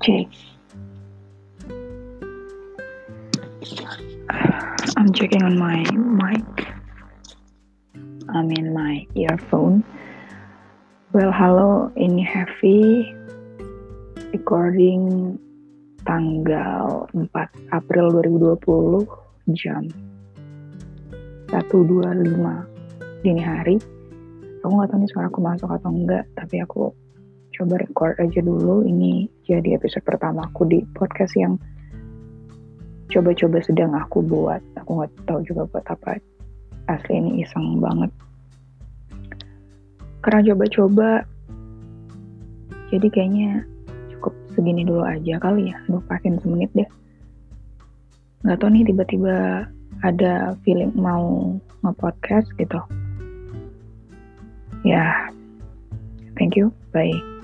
Check. I'm checking on my mic. I mean my earphone. Well, halo, ini Heavy recording tanggal 4 April 2020 jam 1.25 dini hari. Aku nggak tahu nih suara aku masuk atau enggak, tapi aku coba record aja dulu. Ini jadi episode pertama aku di podcast yang coba-coba sedang aku buat. Aku nggak tahu juga buat apa. Asli ini iseng banget. Karena coba-coba, jadi kayaknya cukup segini dulu aja kali ya. Aduh, pasin semenit deh. Nggak tahu nih tiba-tiba ada feeling mau nge-podcast gitu. Ya, yeah. thank you. Bye.